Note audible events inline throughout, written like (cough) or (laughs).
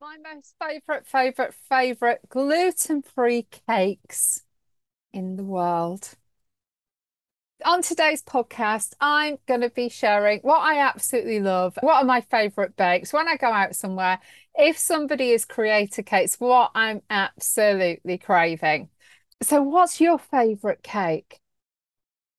My most favorite, favorite, favorite gluten-free cakes in the world. On today's podcast, I'm going to be sharing what I absolutely love. What are my favorite bakes when I go out somewhere? If somebody is creator cakes, what I'm absolutely craving. So, what's your favorite cake?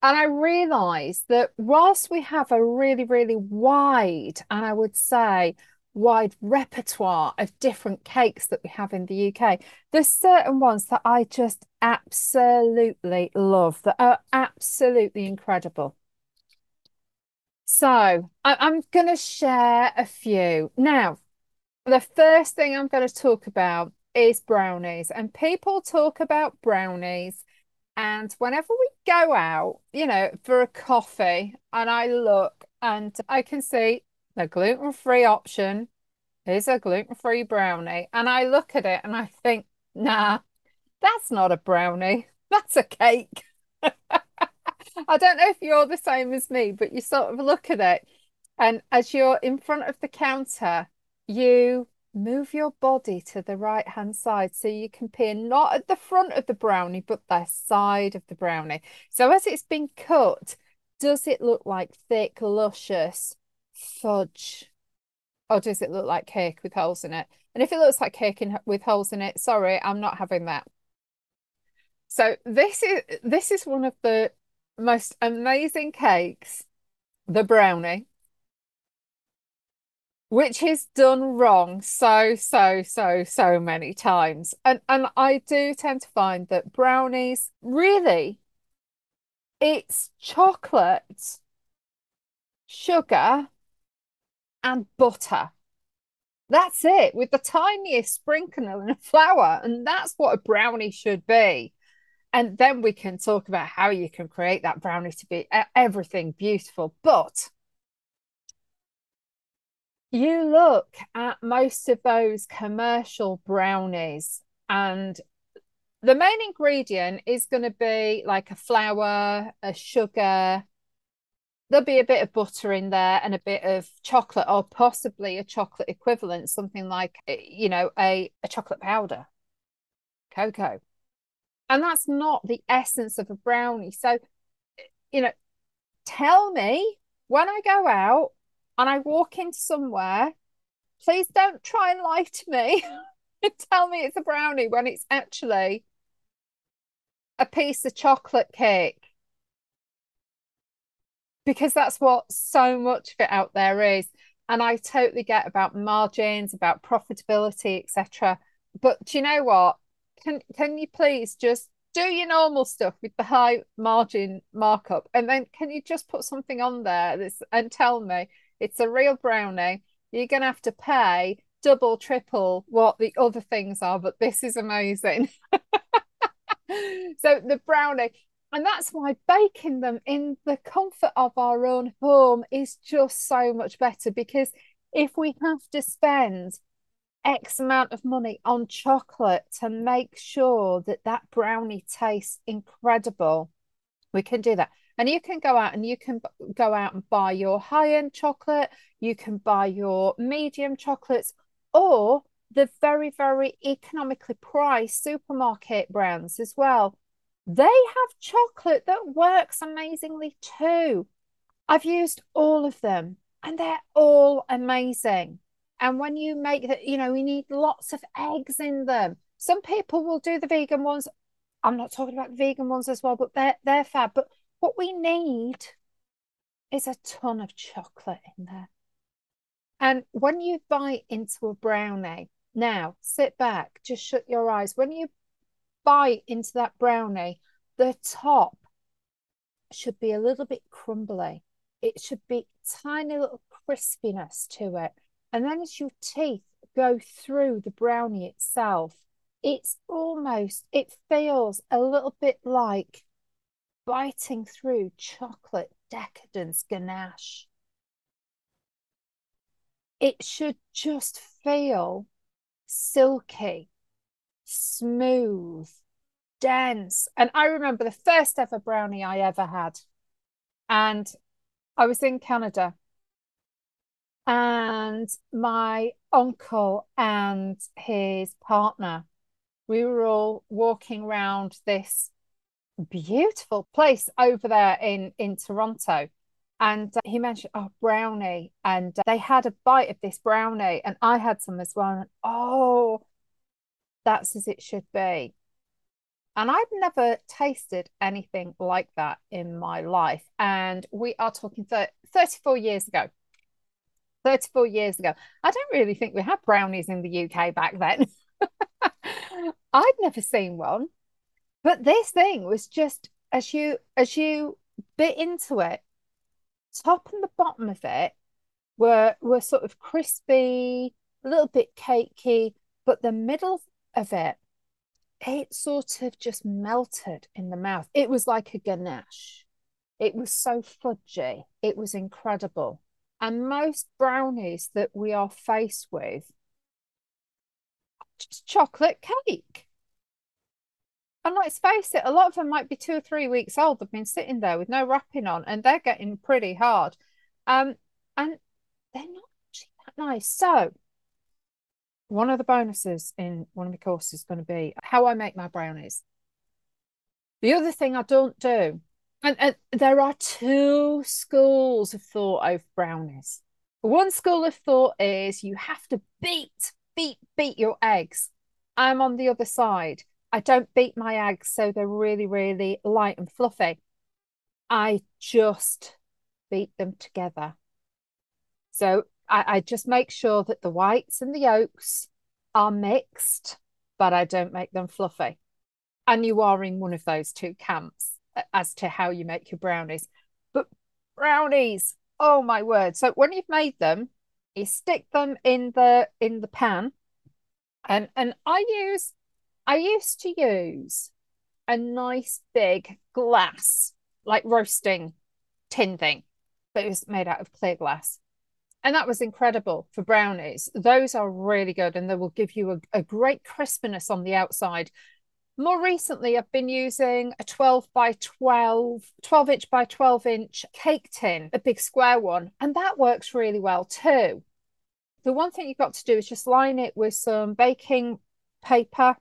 And I realized that whilst we have a really, really wide, and I would say wide repertoire of different cakes that we have in the UK. There's certain ones that I just absolutely love that are absolutely incredible. So I am going to share a few. Now, the first thing I'm going to talk about is brownies. And people talk about brownies. And whenever we go out, you know, for a coffee, and I look and I can see the gluten-free option is a gluten-free brownie. And I look at it and I think, nah, that's not a brownie. (laughs) That's a cake. (laughs) I don't know if you're the same as me, but you sort of look at it and as you're in front of the counter, you move your body to the right hand side so you can peer not at the front of the brownie, but the side of the brownie. So as it's been cut, does it look like thick, luscious fudge? Or does it look like cake with holes in it? And if it looks like cake in, with holes in it, sorry, I'm not having that. So this is this is one of the most amazing cakes, the brownie, which is done wrong so, so, so, so many times. And and I do tend to find that brownies really it's chocolate, sugar, and butter. That's it, with the tiniest sprinkle and flour. And that's what a brownie should be. And then we can talk about how you can create that brownie to be everything beautiful. But you look at most of those commercial brownies, and the main ingredient is going to be like a flour, a sugar, there'll be a bit of butter in there and a bit of chocolate or possibly a chocolate equivalent something like eh, you know a, a chocolate powder. Cocoa. And that's not the essence of a brownie. So you know tell me when i go out and i walk into somewhere please don't try and lie to me (laughs) tell me it's a brownie when it's actually a piece of chocolate cake because that's what so much of it out there is. And I totally get about margins, about profitability, etc. But do you know what? Can can you please just do your normal stuff with the high margin markup, and then can you just put something on there this and tell me it's a real brownie? You're gonna have to pay double, triple what the other things are, but this is amazing. (laughs) so the brownie, and that's why baking them in the comfort of our own home is just so much better because if we have to spend X amount of money on chocolate to make sure that that brownie tastes incredible, we can do that. And you can go out and you can go out and buy your high end chocolate, you can buy your medium chocolates, or the very, very economically priced supermarket brands as well they have chocolate that works amazingly too. I've used all of them and they're all amazing. And when you make that, you know, we need lots of eggs in them. Some people will do the vegan ones. I'm not talking about the vegan ones as well, but they're they're fab. But what we need is a ton of chocolate in there. And when you bite into a brownie, now sit back, just shut your eyes. When you bite into that brownie, the top should be a little bit crumbly. It should be tiny little crispiness to it. And then as your teeth go through the brownie itself, it's almost, it feels a little bit like biting through chocolate decadence ganache. It should just feel silky smooth, dense. And I remember the first ever brownie I ever had. And I was in Canada. And my uncle and his partner, we were all walking around this beautiful place over there in in Toronto. And uh, he mentioned, oh, brownie. And uh, they had a bite of this brownie, and I had some as well. And oh, that's as it should be. And I've never tasted anything like that in my life. And we are talking th 34 years ago. 34 years ago. I don't really think we had brownies in the UK back then. (laughs) I'd never seen one. But this thing was just as you as you bit into it, top and the bottom of it were were sort of crispy, a little bit cakey, but the middle of it, it sort of just melted in the mouth. It was like a ganache. It was so fudgy. It was incredible. And most brownies that we are faced with just chocolate cake. And let's face it, a lot of them might be two or three weeks old. They've been sitting there with no wrapping on, and they're getting pretty hard. Um, and they're not actually that nice. So, one of the bonuses in one of my courses is going to be how I make my brownies. The other thing I don't do, and, and there are two schools of thought over brownies. One school of thought is you have to beat, beat, beat your eggs. I'm on the other side. I don't beat my eggs so they're really, really light and fluffy. I just beat them together. So I, I just make sure that the whites and the yolks are mixed, but I don't make them fluffy. And you are in one of those two camps uh, as to how you make your brownies. But brownies, oh my word. So when you've made them, you stick them in the in the pan. And and I use I used to use a nice big glass, like roasting tin thing, but it was made out of clear glass. And that was incredible for brownies. Those are really good and they will give you a, a great crispiness on the outside. More recently, I've been using a 12 by 12, 12 inch by 12 inch cake tin, a big square one, and that works really well too. The one thing you've got to do is just line it with some baking paper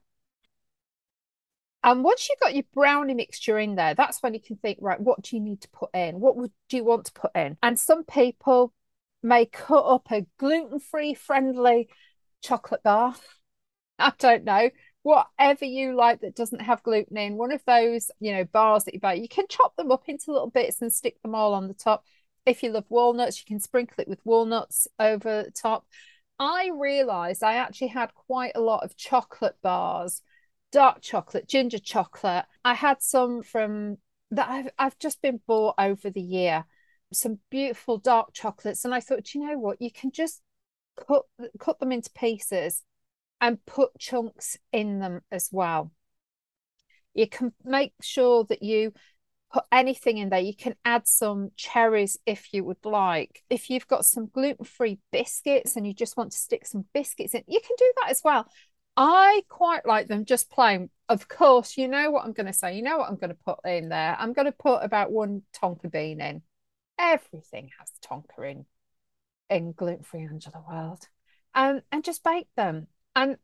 and once you've got your brownie mixture in there, that's when you can think, right, what do you need to put in? What would do you want to put in? And some people may cut up a gluten-free friendly chocolate bar. (laughs) I don't know. Whatever you like that doesn't have gluten in, one of those, you know, bars that you buy, you can chop them up into little bits and stick them all on the top. If you love walnuts, you can sprinkle it with walnuts over the top. I realized I actually had quite a lot of chocolate bars dark chocolate, ginger chocolate. I had some from that I've, I've just been bought over the year, some beautiful dark chocolates. And I thought, you know what, you can just cut cut them into pieces and put chunks in them as well. You can make sure that you put anything in there. You can add some cherries if you would like. If you've got some gluten free biscuits and you just want to stick some biscuits in, you can do that as well. I quite like them just plain. Of course, you know what I'm going to say. You know what I'm going to put in there. I'm going to put about one tonka bean in. Everything has tonka in in gluten free under the world, and and just bake them. And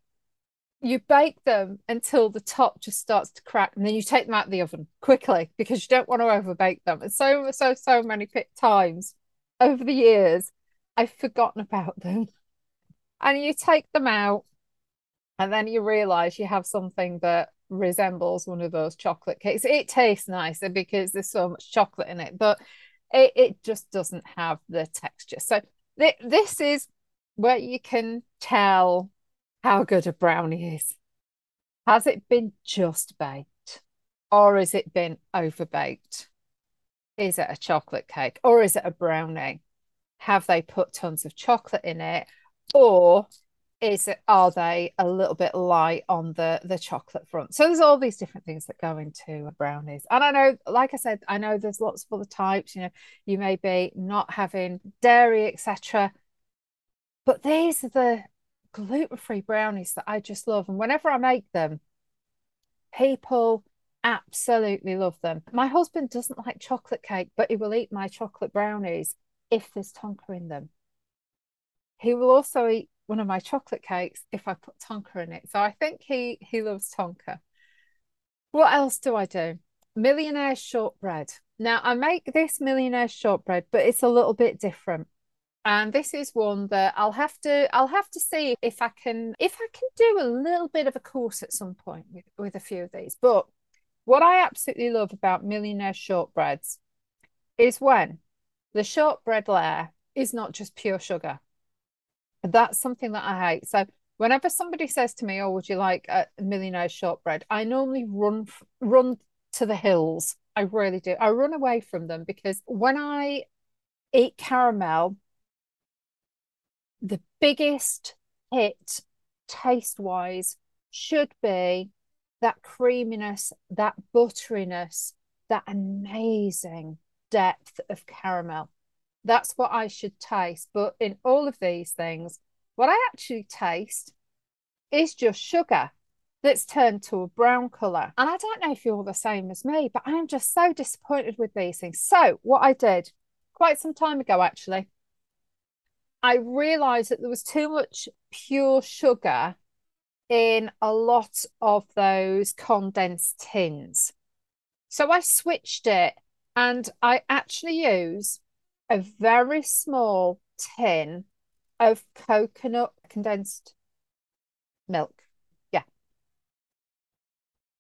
you bake them until the top just starts to crack, and then you take them out of the oven quickly because you don't want to over bake them. And so so so many times over the years, I've forgotten about them. And you take them out and then you realize you have something that resembles one of those chocolate cakes. It tastes nicer because there's so much chocolate in it, but it, it just doesn't have the texture. So th- this is where you can tell how good a brownie is. Has it been just baked or has it been overbaked? Is it a chocolate cake or is it a brownie? Have they put tons of chocolate in it or is are they a little bit light on the the chocolate front? So there's all these different things that go into brownies. And i know like i said i know there's lots of other types you know you may be not having dairy etc but these are the gluten-free brownies that i just love. And whenever i make them people absolutely love them. My husband doesn't like chocolate cake but he will eat my chocolate brownies if there's tonka in them. He will also eat one of my chocolate cakes if I put Tonka in it. So I think he he loves Tonka. What else do I do? Millionaire shortbread. Now I make this millionaire shortbread, but it's a little bit different. And this is one that I'll have to I'll have to see if I can if I can do a little bit of a course at some point with, with a few of these. But what I absolutely love about millionaire shortbreads is when the shortbread layer is not just pure sugar. That's something that I hate. So whenever somebody says to me, "Oh, would you like a millionaire shortbread?" I normally run run to the hills. I really do. I run away from them because when I eat caramel, the biggest hit taste wise should be that creaminess, that butteriness, that amazing depth of caramel. That's what I should taste. But in all of these things, what I actually taste is just sugar that's turned to a brown color. And I don't know if you're the same as me, but I am just so disappointed with these things. So, what I did quite some time ago, actually, I realized that there was too much pure sugar in a lot of those condensed tins. So I switched it and I actually use a very small tin of coconut condensed milk. Yeah.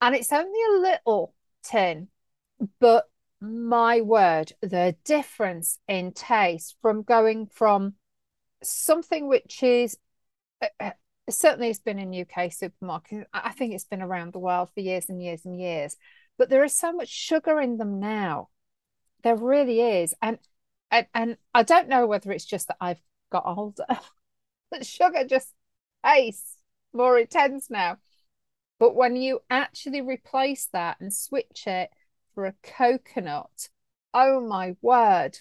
And it's only a little tin, but my word, the difference in taste from going from something which is uh, uh certainly it's been in UK supermarkets. I think it's been around the world for years and years and years. But there is so much sugar in them now. There really is. And and, and I don't know whether it's just that I've got older. (laughs) sugar just tastes more intense now. But when you actually replace that and switch it for a coconut, oh my word,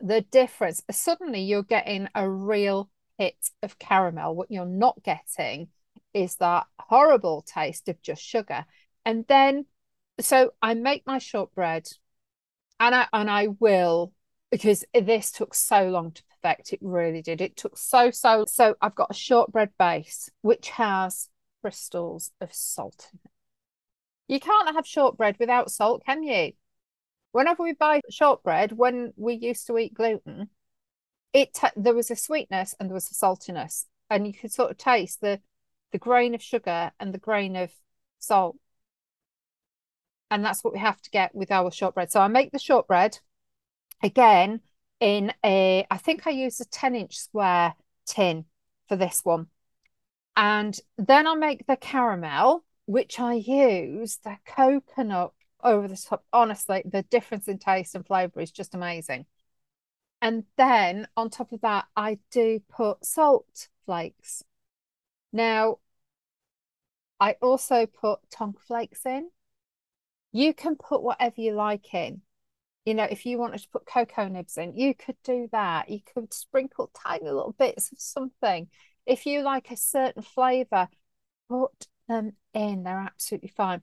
the difference. Suddenly you're getting a real hit of caramel. What you're not getting is that horrible taste of just sugar. And then, so I make my shortbread, and I and I will because this took so long to perfect. It really did. It took so so so. I've got a shortbread base which has crystals of salt in it. You can't have shortbread without salt, can you? Whenever we buy shortbread, when we used to eat gluten, it t- there was a sweetness and there was a saltiness, and you could sort of taste the the grain of sugar and the grain of salt. And that's what we have to get with our shortbread. So I make the shortbread again in a, I think I use a 10 inch square tin for this one. And then I make the caramel, which I use the coconut over the top. Honestly, the difference in taste and flavor is just amazing. And then on top of that, I do put salt flakes. Now, I also put tonka flakes in. You can put whatever you like in. You know, if you wanted to put cocoa nibs in, you could do that. You could sprinkle tiny little bits of something. If you like a certain flavor, put them in. They're absolutely fine.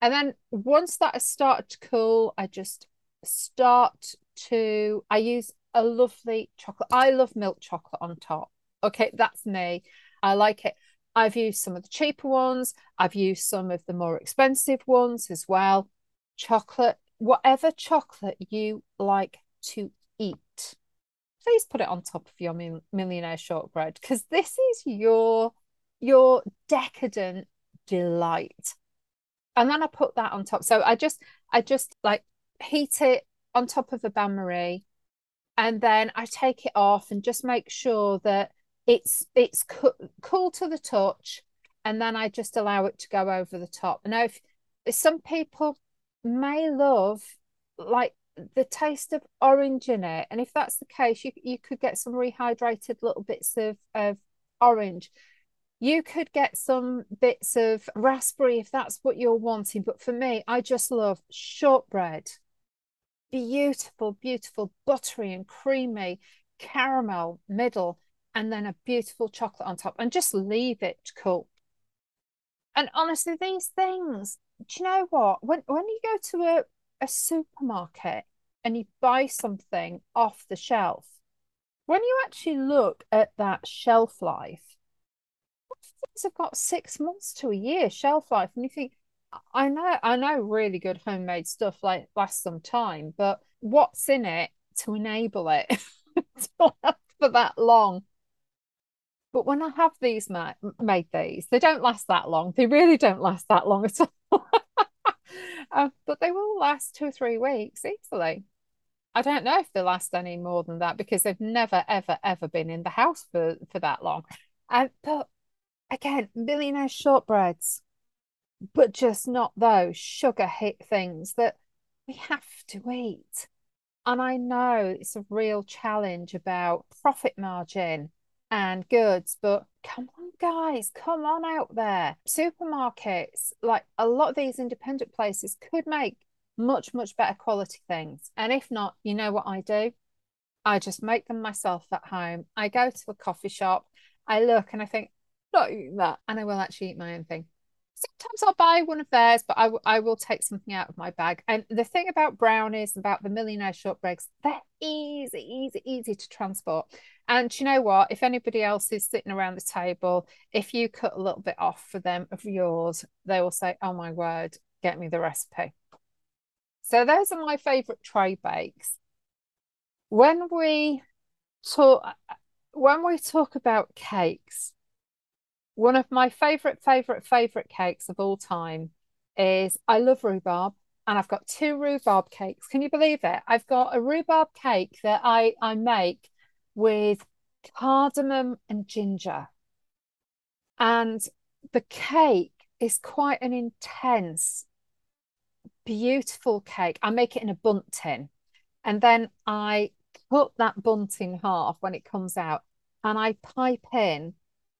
And then once that has started to cool, I just start to, I use a lovely chocolate. I love milk chocolate on top. Okay, that's me. I like it. I've used some of the cheaper ones. I've used some of the more expensive ones as well. Chocolate, whatever chocolate you like to eat, please put it on top of your millionaire shortbread because this is your your decadent delight. And then I put that on top. So I just I just like heat it on top of a bain marie and then I take it off and just make sure that it's it's co- cool to the touch, and then I just allow it to go over the top. Now, if, if some people may love like the taste of orange in it, and if that's the case, you you could get some rehydrated little bits of of orange. You could get some bits of raspberry if that's what you're wanting. But for me, I just love shortbread beautiful, beautiful, buttery and creamy caramel middle, and then a beautiful chocolate on top, and just leave it cool. And honestly, these things, do you know what? When when you go to a, a supermarket and you buy something off the shelf, when you actually look at that shelf life, things have got six months to a year shelf life, and you think, I know, I know, really good homemade stuff like lasts some time, but what's in it to enable it (laughs) to last for that long? But when I have these ma made these, they don't last that long. They really don't last that long at all. (laughs) uh, but they will last two or three weeks easily. I don't know if they last any more than that because they've never, ever, ever been in the house for, for that long. And but again, millionaire shortbreads, but just not those sugar hit things that we have to eat. And I know it's a real challenge about profit margin and goods, but come on, guys, come on out there. Supermarkets, like a lot of these independent places, could make much, much better quality things. And if not, you know what I do? I just make them myself at home. I go to a coffee shop, I look and I think, not eating that. And I will actually eat my own thing. Sometimes I'll buy one of theirs, but I, I will take something out of my bag. And the thing about brownies, about the millionaire shortbreads, they're easy, easy, easy to transport. And you know what? If anybody else is sitting around the table, if you cut a little bit off for them of yours, they will say, Oh my word, get me the recipe. So those are my favorite tray bakes. When we talk when we talk about cakes, one of my favorite, favorite, favorite cakes of all time is I love rhubarb and I've got two rhubarb cakes. Can you believe it? I've got a rhubarb cake that I, I make with cardamom and ginger. And the cake is quite an intense, beautiful cake. I make it in a Bundt tin. And then I cut that Bundt in half when it comes out and I pipe in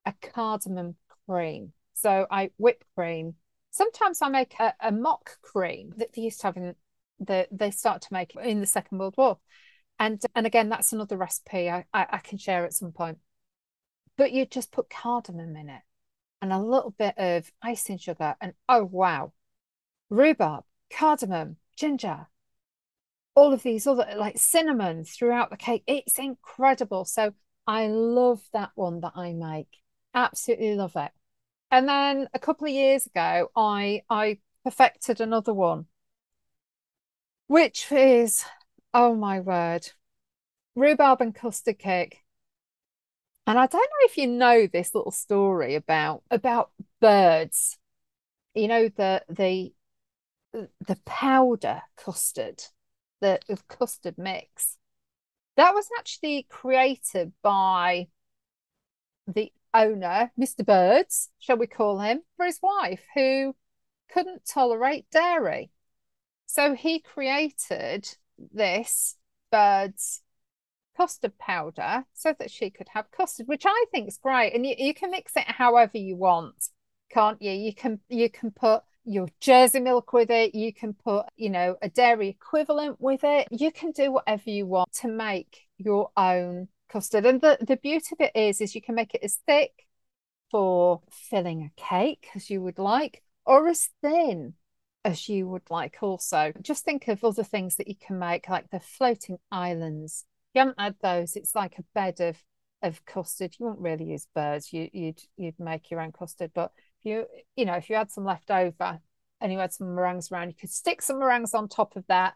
a cardamom cream. So I whip cream. Sometimes I make a, a mock cream that they used to have in the they start to make in the Second World War. And and again, that's another recipe I, I, I can share at some point. But you just put cardamom in it and a little bit of icing sugar, and oh wow, rhubarb, cardamom, ginger, all of these other like cinnamon throughout the cake. It's incredible. So I love that one that I make. Absolutely love it. And then a couple of years ago, I I perfected another one, which is, oh my word, rhubarb and custard cake. And I don't know if you know this little story about about birds. You know, the the the powder custard, the, the custard mix. That was actually created by the owner, Mr. Birds, shall we call him, for his wife, who couldn't tolerate dairy. So he created this Birds custard powder so that she could have custard, which I think is great. And you, you can mix it however you want, can't you? You can you can put your Jersey milk with it. You can put, you know, a dairy equivalent with it. You can do whatever you want to make your own custard. And the, the beauty of it is, is you can make it as thick for filling a cake as you would like, or as thin as you would like also. Just think of other things that you can make, like the floating islands. You haven't had those, it's like a bed of of custard. You won't really use birds. You you'd you'd make your own custard. But if you you know, if you had some left over and you had some meringues around, you could stick some meringues on top of that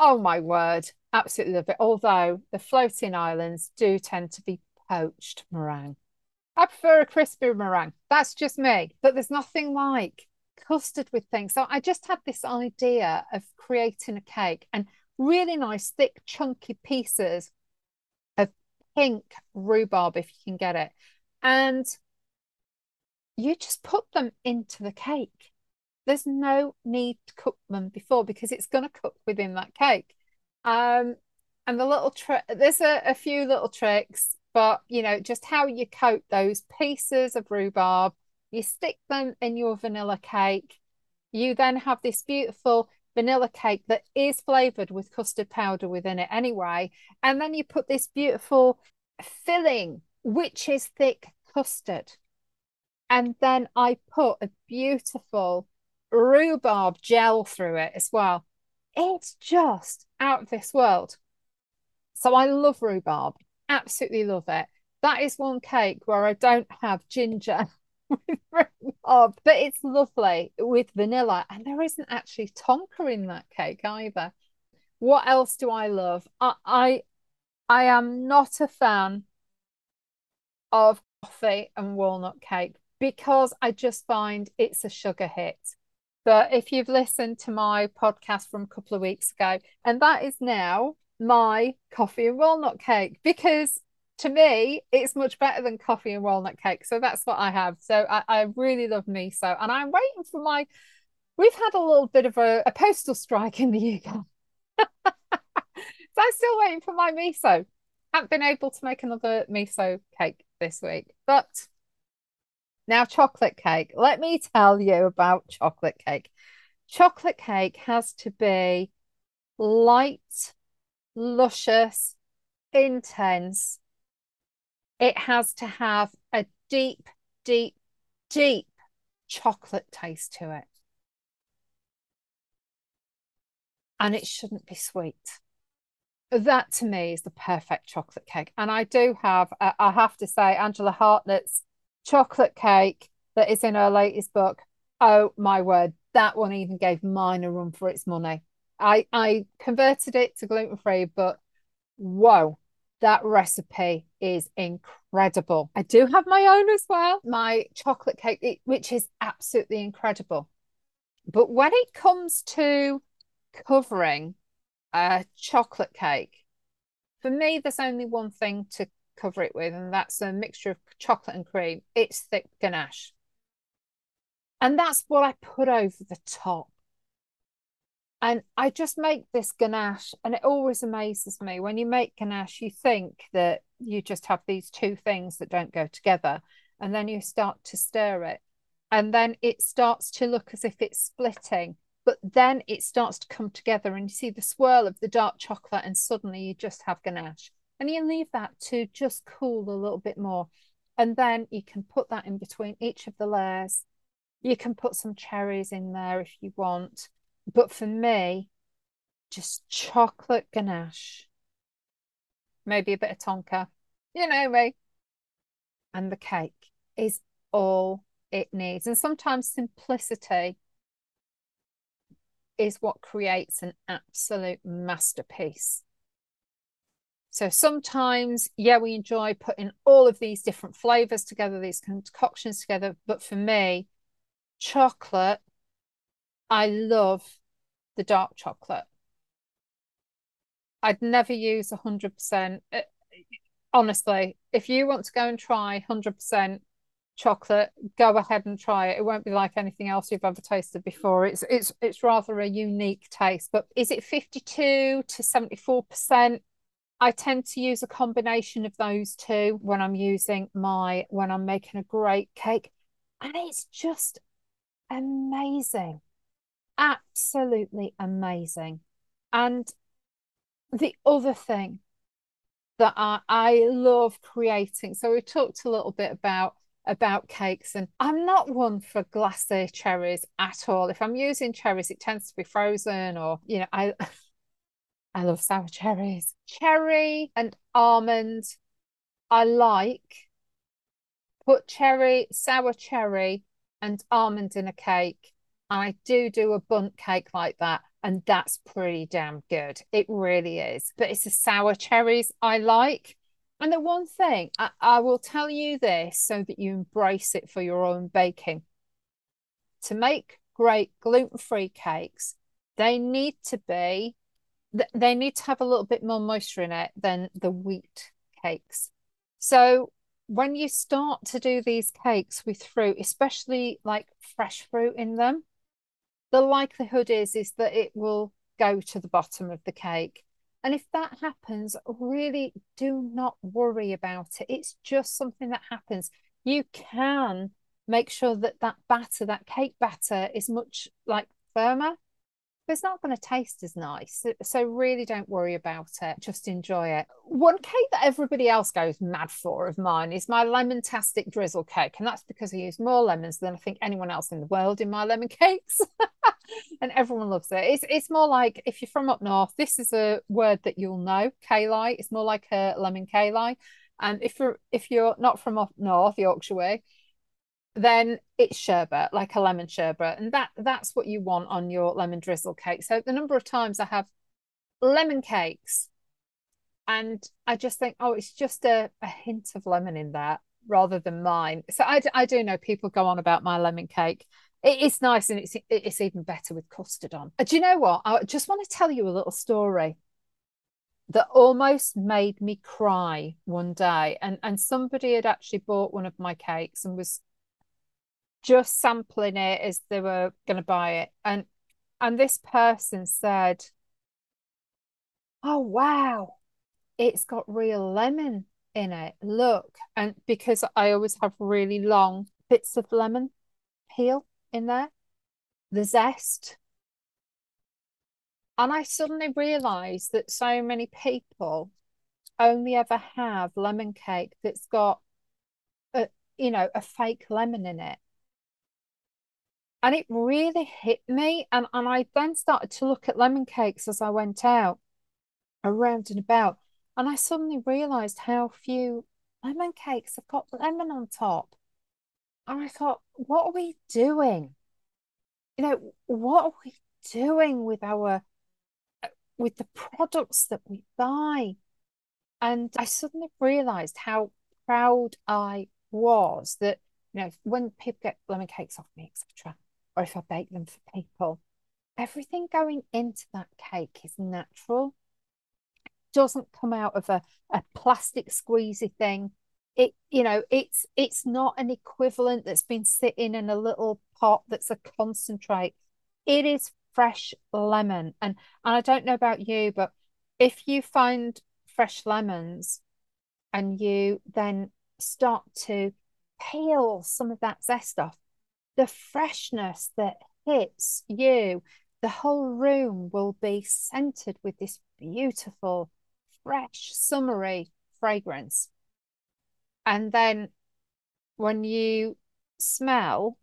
Oh my word, absolutely love it. Although the floating islands do tend to be poached meringue. I prefer a crispy meringue. That's just me. But there's nothing like custard with things. So I just had this idea of creating a cake and really nice, thick, chunky pieces of pink rhubarb if you can get it. And you just put them into the cake. There's no need to cook them before because it's going to cook within that cake. Um, and the little trick, there's a, a few little tricks, but you know, just how you coat those pieces of rhubarb, you stick them in your vanilla cake. You then have this beautiful vanilla cake that is flavored with custard powder within it anyway. And then you put this beautiful filling, which is thick custard. And then I put a beautiful rhubarb gel through it as well. It's just out of this world. So I love rhubarb. absolutely love it. That is one cake where I don't have ginger (laughs) with rhubarb, but it's lovely with vanilla. And there isn't actually tonka in that cake either. What else do I love? I I, I am not a fan of coffee and walnut cake because I just find it's a sugar hit. But if you've listened to my podcast from a couple of weeks ago, and that is now my coffee and walnut cake because to me, it's much better than coffee and walnut cake. So that's what I have. So I, I really love miso. And I'm waiting for my, we've had a little bit of a, a postal strike in the UK. (laughs) so I'm still waiting for my miso. Haven't been able to make another miso cake this week. But now, chocolate cake. Let me tell you about chocolate cake. Chocolate cake has to be light, luscious, intense, it has to have a deep, deep, deep chocolate taste to it. And it shouldn't be sweet. That to me is the perfect chocolate cake. And I do have, uh, I have to say, Angela Hartnett's chocolate cake that is in her latest book. Oh my word, that one even gave mine a run for its money. I I converted it to gluten free, but whoa, that recipe is incredible. I do have my own as well, my chocolate cake, which is absolutely incredible. But when it comes to covering a chocolate cake, for me, there's only one thing to cover it with, and that's a mixture of chocolate and cream. It's thick ganache. And that's what I put over the top. And I just make this ganache, and it always amazes me when you make ganache, you think that you just have these two things that don't go together, and then you start to stir it, and then it starts to look as if it's splitting, but then it starts to come together, and you see the swirl of the dark chocolate, and suddenly you just have ganache. And you leave that to just cool a little bit more. And then you can put that in between each of the layers. You can put some cherries in there if you want but for me, just chocolate ganache, maybe a bit of tonka, you know me. And the cake is all it needs. And sometimes simplicity is what creates an absolute masterpiece. So sometimes, yeah, we enjoy putting all of these different flavors together, these concoctions together. But for me, chocolate I love the dark chocolate. I'd never use 100%. Uh, honestly, if you want to go and try 100% chocolate, go ahead and try it. It won't be like anything else you've ever tasted before. It's it's it's rather a unique taste. But is it 52 to 74%? I tend to use a combination of those two when I'm using my when I'm making a great cake. And it's just amazing absolutely amazing. And the other thing that I, I love creating, so we talked a little bit about about cakes and I'm not one for glacé cherries at all. If I'm using cherries, it tends to be frozen or, you know, I (laughs) I love sour cherries. Cherry and almond, I like. Put cherry, sour cherry and almond in a cake I do do a Bundt cake like that, and that's pretty damn good. It really is. But it's the sour cherries I like. And the one thing I, I will tell you this so that you embrace it for your own baking. To make great gluten-free cakes, they need to be they need to have a little bit more moisture in it than the wheat cakes. So when you start to do these cakes with fruit, especially like fresh fruit in them, the likelihood is is that it will go to the bottom of the cake. And if that happens, really do not worry about it. It's just something that happens. You can make sure that that batter, that cake batter, is much like firmer but it's not going to taste as nice. So really don't worry about it. Just enjoy it. One cake that everybody else goes mad for of mine is my lemon-tastic drizzle cake. And that's because I use more lemons than I think anyone else in the world in my lemon (laughs) cakes. and everyone loves it. It's it's more like if you're from up north, this is a word that you'll know, kali. It's more like a lemon kali. And if you're if you're not from up north, Yorkshire way, then it's sherbet, like a lemon sherbet. And that that's what you want on your lemon drizzle cake. So the number of times I have lemon cakes and I just think, oh, it's just a, a hint of lemon in that rather than mine. So I, I do know people go on about my lemon cake. It is nice and it's it's even better with custard on. Do you know what? I just want to tell you a little story that almost made me cry one day. And and somebody had actually bought one of my cakes and was just sampling it as they were going to buy it. And and this person said, "Oh wow, it's got real lemon in it. Look." And because I always have really long bits of lemon peel in there, the zest. And I suddenly realized that so many people only ever have lemon cake that's got a you know a fake lemon in it and it really hit me and, and I then started to look at lemon cakes as I went out around and about and I suddenly realized how few lemon cakes have got lemon on top. And I thought what are we doing? You know what are we doing with our with the products that we buy? And I suddenly realized how proud I was that you know when people get lemon cakes off me etc or if I bake them for people, everything going into that cake is natural. It doesn't come out of a, a plastic squeezy thing. It, you know, it's it's not an equivalent that's been sitting in a little pot that's a concentrate. It is fresh lemon. And, and I don't know about you, but if you find fresh lemons and you then start to peel some of that zest off, the freshness that hits you, the whole room will be scented with this beautiful, fresh, summery fragrance. And then when you smell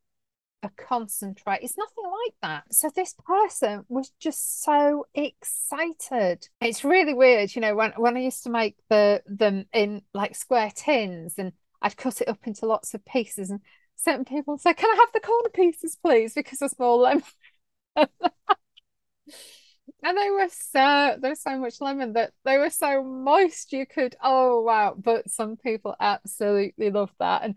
a concentrate, it's nothing like that. So this person was just so excited. It's really weird, you know, when, when I used to make the them in like square tins and I'd cut it up into lots of pieces and certain people. Say, "Can I have the corner pieces, please?" Because they're small. Lemon. (laughs) and they were so there's so much lemon that they were so moist you could oh wow. But some people absolutely love that. And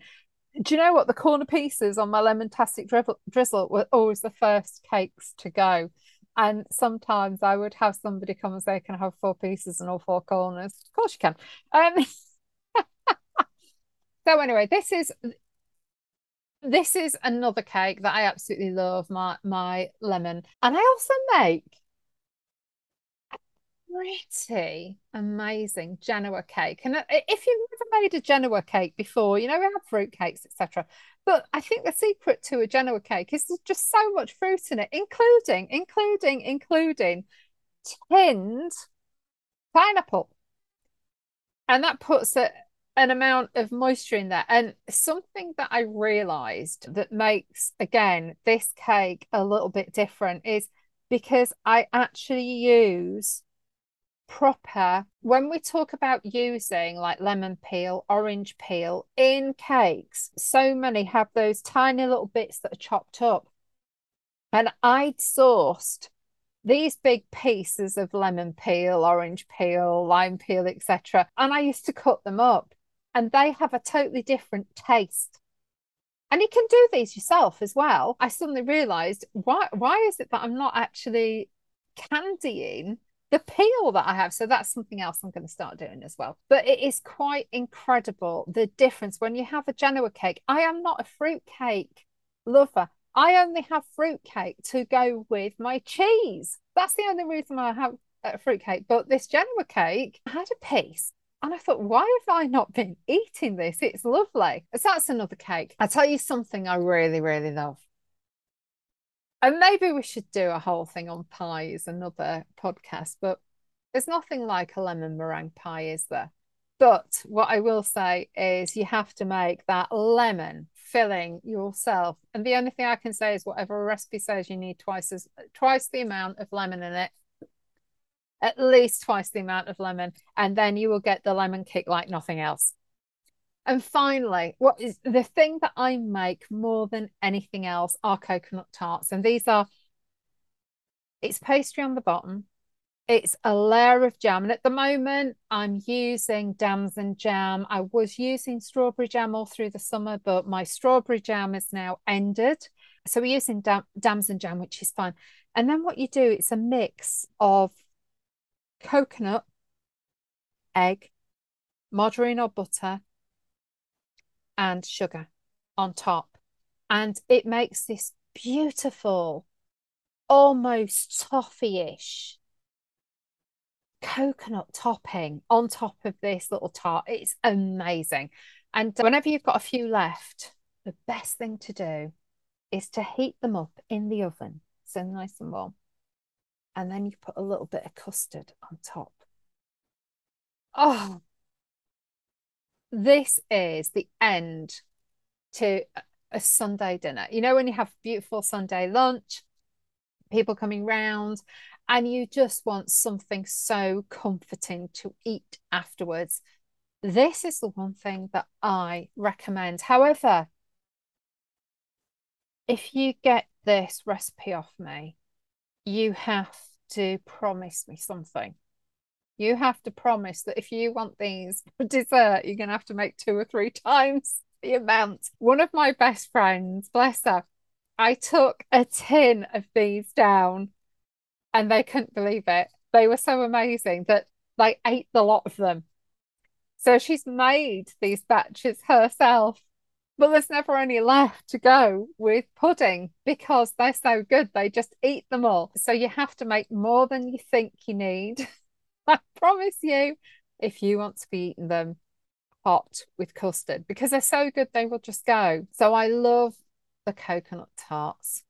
do you know what? The corner pieces on my lemon tastic drizzle, drizzle were always the first cakes to go. And sometimes I would have somebody come and say can I have four pieces and all four corners? Of course you can. Um (laughs) so anyway this is this is another cake that I absolutely love, my my lemon. And I also make pretty amazing Genoa cake. And uh, if you've never made a Genoa cake before, you know, we have fruit cakes, etc. But I think the secret to a Genoa cake is there's just so much fruit in it, including, including, including tinned pineapple. And that puts it an amount of moisture in there. And something that I realized that makes, again, this cake a little bit different is because I actually use proper, when we talk about using like lemon peel, orange peel in cakes, so many have those tiny little bits that are chopped up. And I'd sourced these big pieces of lemon peel, orange peel, lime peel, etc. And I used to cut them up and they have a totally different taste. And you can do these yourself as well. I suddenly realized why why is it that I'm not actually candying the peel that I have. So that's something else I'm going to start doing as well. But it is quite incredible the difference when you have a Genoa cake. I am not a fruit cake lover. I only have fruit cake to go with my cheese. That's the only reason I have a fruit cake. But this Genoa cake had a piece and I thought, why have I not been eating this? It's lovely. So that's another cake. I tell you something I really, really love. And maybe we should do a whole thing on pies, another podcast, but there's nothing like a lemon meringue pie, is there? But what I will say is you have to make that lemon filling yourself. And the only thing I can say is whatever a recipe says, you need twice as twice the amount of lemon in it. At least twice the amount of lemon, and then you will get the lemon cake like nothing else. And finally, what is the thing that I make more than anything else are coconut tarts. And these are it's pastry on the bottom, it's a layer of jam. And at the moment, I'm using damson jam. I was using strawberry jam all through the summer, but my strawberry jam is now ended. So we're using dam- damson jam, which is fine. And then what you do, it's a mix of coconut, egg, margarine or butter, and sugar on top. And it makes this beautiful, almost toffee-ish coconut topping on top of this little tart. It's amazing. And whenever you've got a few left, the best thing to do is to heat them up in the oven, so nice and warm. And then you put a little bit of custard on top. Oh, this is the end to a Sunday dinner. You know, when you have beautiful Sunday lunch, people coming round, and you just want something so comforting to eat afterwards, this is the one thing that I recommend. However, if you get this recipe off me, you have to promise me something. You have to promise that if you want these for dessert, you're going to have to make two or three times the amount. One of my best friends, bless her, I took a tin of these down and they couldn't believe it. They were so amazing that they ate the lot of them. So she's made these batches herself, but there's never any left to go with pudding because they're so good. They just eat them all. So you have to make more than you think you need. (laughs) I promise you, if you want to be eating them hot with custard because they're so good, they will just go. So I love the coconut tarts.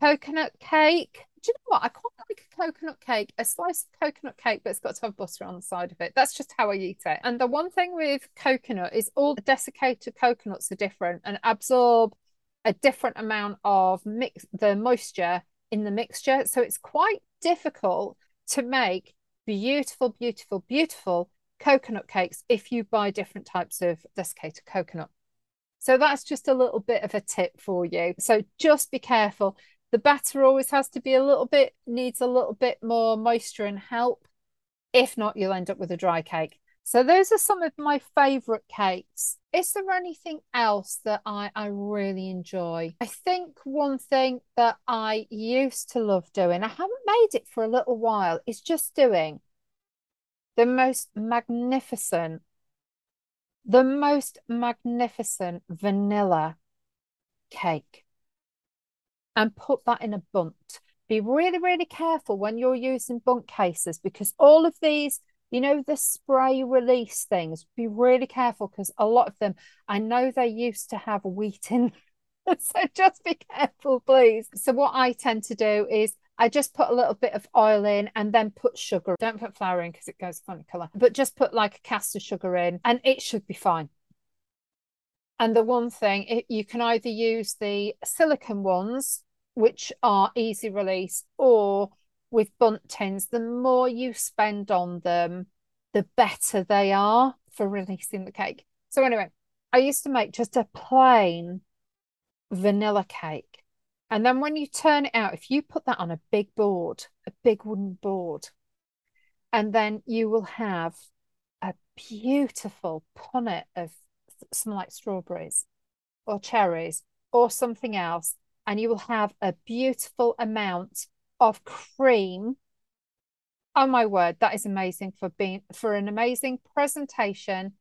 Coconut cake, do you know what? I quite like a coconut cake, a slice of coconut cake, but it's got to have butter on the side of it. That's just how I eat it. And the one thing with coconut is all the desiccated coconuts are different and absorb a different amount of mix the moisture in the mixture. So it's quite difficult to make beautiful, beautiful, beautiful coconut cakes if you buy different types of desiccated coconut. So that's just a little bit of a tip for you. So just be careful. The batter always has to be a little bit, needs a little bit more moisture and help. If not, you'll end up with a dry cake. So those are some of my favourite cakes. Is there anything else that I, I really enjoy? I think one thing that I used to love doing, I haven't made it for a little while, is just doing the most magnificent, the most magnificent vanilla cake and put that in a Bundt. Be really, really careful when you're using Bundt cases because all of these, you know, the spray release things, be really careful because a lot of them, I know they used to have wheat in. (laughs) so just be careful, please. So, what I tend to do is I just put a little bit of oil in and then put sugar. Don't put flour in because it goes funny color, but just put like a caster sugar in and it should be fine. And the one thing, it, you can either use the silicon ones, which are easy release, or with Bundt tins, the more you spend on them, the better they are for releasing the cake. So anyway, I used to make just a plain vanilla cake. And then when you turn it out, if you put that on a big board, a big wooden board, and then you will have a beautiful punnet of some like strawberries or cherries or something else, and you will have a beautiful amount of cream. Oh my word, that is amazing for being for an amazing presentation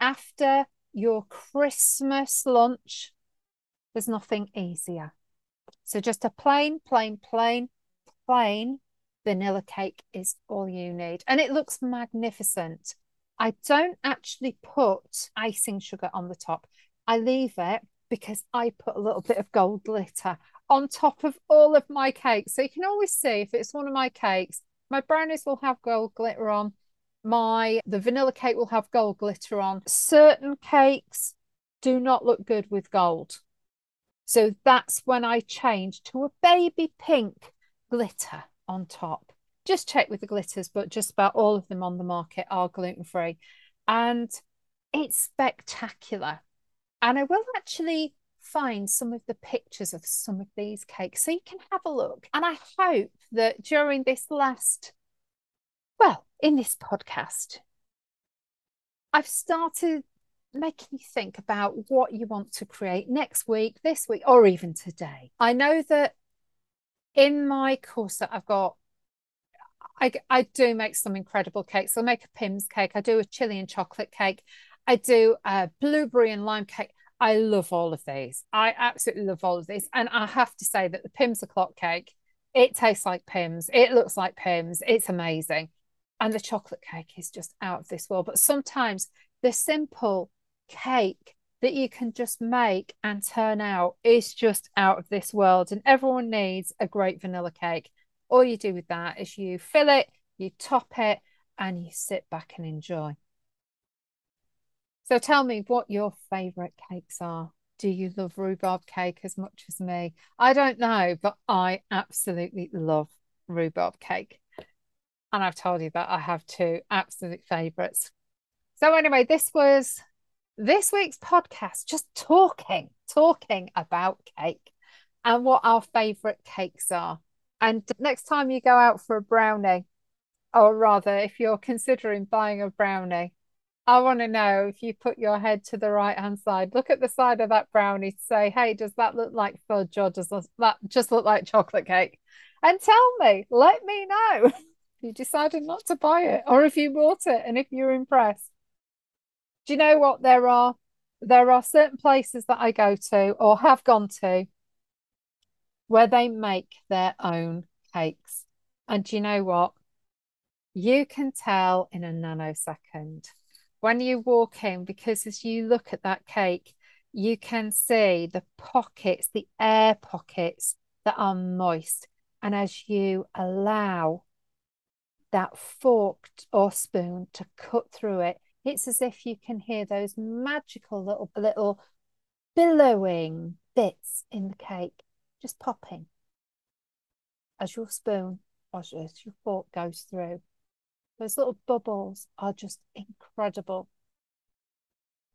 after your Christmas lunch. There's nothing easier. So just a plain, plain, plain, plain vanilla cake is all you need. And it looks magnificent. I don't actually put icing sugar on the top. I leave it because I put a little bit of gold glitter on top of all of my cakes. So you can always see if it's one of my cakes, my brownies will have gold glitter on. my the vanilla cake will have gold glitter on. Certain cakes do not look good with gold. So that's when I change to a baby pink glitter on top. Just check with the glitters, but just about all of them on the market are gluten free. And it's spectacular. And I will actually find some of the pictures of some of these cakes so you can have a look. And I hope that during this last, well, in this podcast, I've started making you think about what you want to create next week, this week, or even today. I know that in my course that I've got, I, I do make some incredible cakes. I make a Pimm's cake. I do a chili and chocolate cake. I do a blueberry and lime cake. I love all of these. I absolutely love all of these. And I have to say that the Pimm's o'clock cake, it tastes like Pimm's. It looks like Pimm's. It's amazing. And the chocolate cake is just out of this world. But sometimes the simple cake that you can just make and turn out is just out of this world. And everyone needs a great vanilla cake. All you do with that is you fill it, you top it, and you sit back and enjoy. So tell me what your favourite cakes are. Do you love rhubarb cake as much as me? I don't know, but I absolutely love rhubarb cake. And I've told you that I have two absolute favourites. So, anyway, this was this week's podcast, just talking, talking about cake and what our favourite cakes are. And next time you go out for a brownie, or rather, if you're considering buying a brownie, I want to know if you put your head to the right hand side, look at the side of that brownie say, hey, does that look like fudge or does that just look like chocolate cake? And tell me, let me know if (laughs) you decided not to buy it or if you bought it and if you're impressed. Do you know what? There are there are certain places that I go to or have gone to where they make their own cakes. And you know what? You can tell in a nanosecond when you walk in, because as you look at that cake, you can see the pockets, the air pockets that are moist. And as you allow that fork or spoon to cut through it, it's as if you can hear those magical little little billowing bits in the cake just popping as your spoon or as your fork goes through. Those little bubbles are just incredible.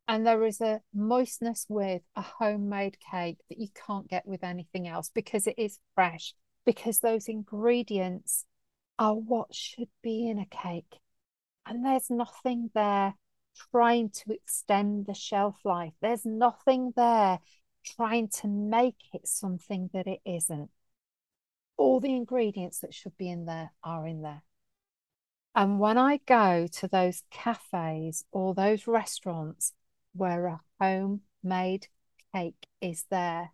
And there is a moistness with a homemade cake that you can't get with anything else because it is fresh, because those ingredients are what should be in a cake. And there's nothing there trying to extend the shelf life. There's nothing there trying to make it something that it isn't. All the ingredients that should be in there are in there. And when I go to those cafes or those restaurants where a homemade cake is there,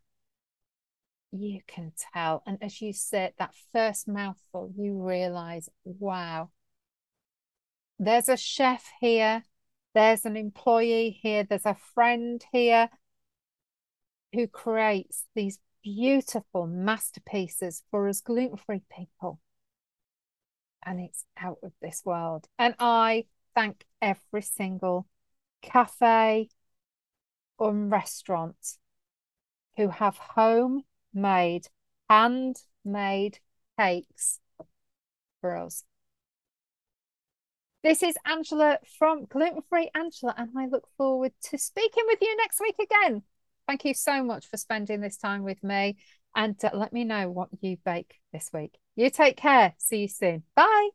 you can tell. And as you sit that first mouthful, you realize, wow, there's a chef here, there's an employee here, there's a friend here who creates these beautiful masterpieces for us gluten free people and it's out of this world. And I thank every single cafe or restaurant who have homemade, handmade cakes for us. This is Angela from Gluten Free Angela, and I look forward to speaking with you next week again. Thank you so much for spending this time with me and uh, let me know what you bake this week. You take care. See you soon. Bye.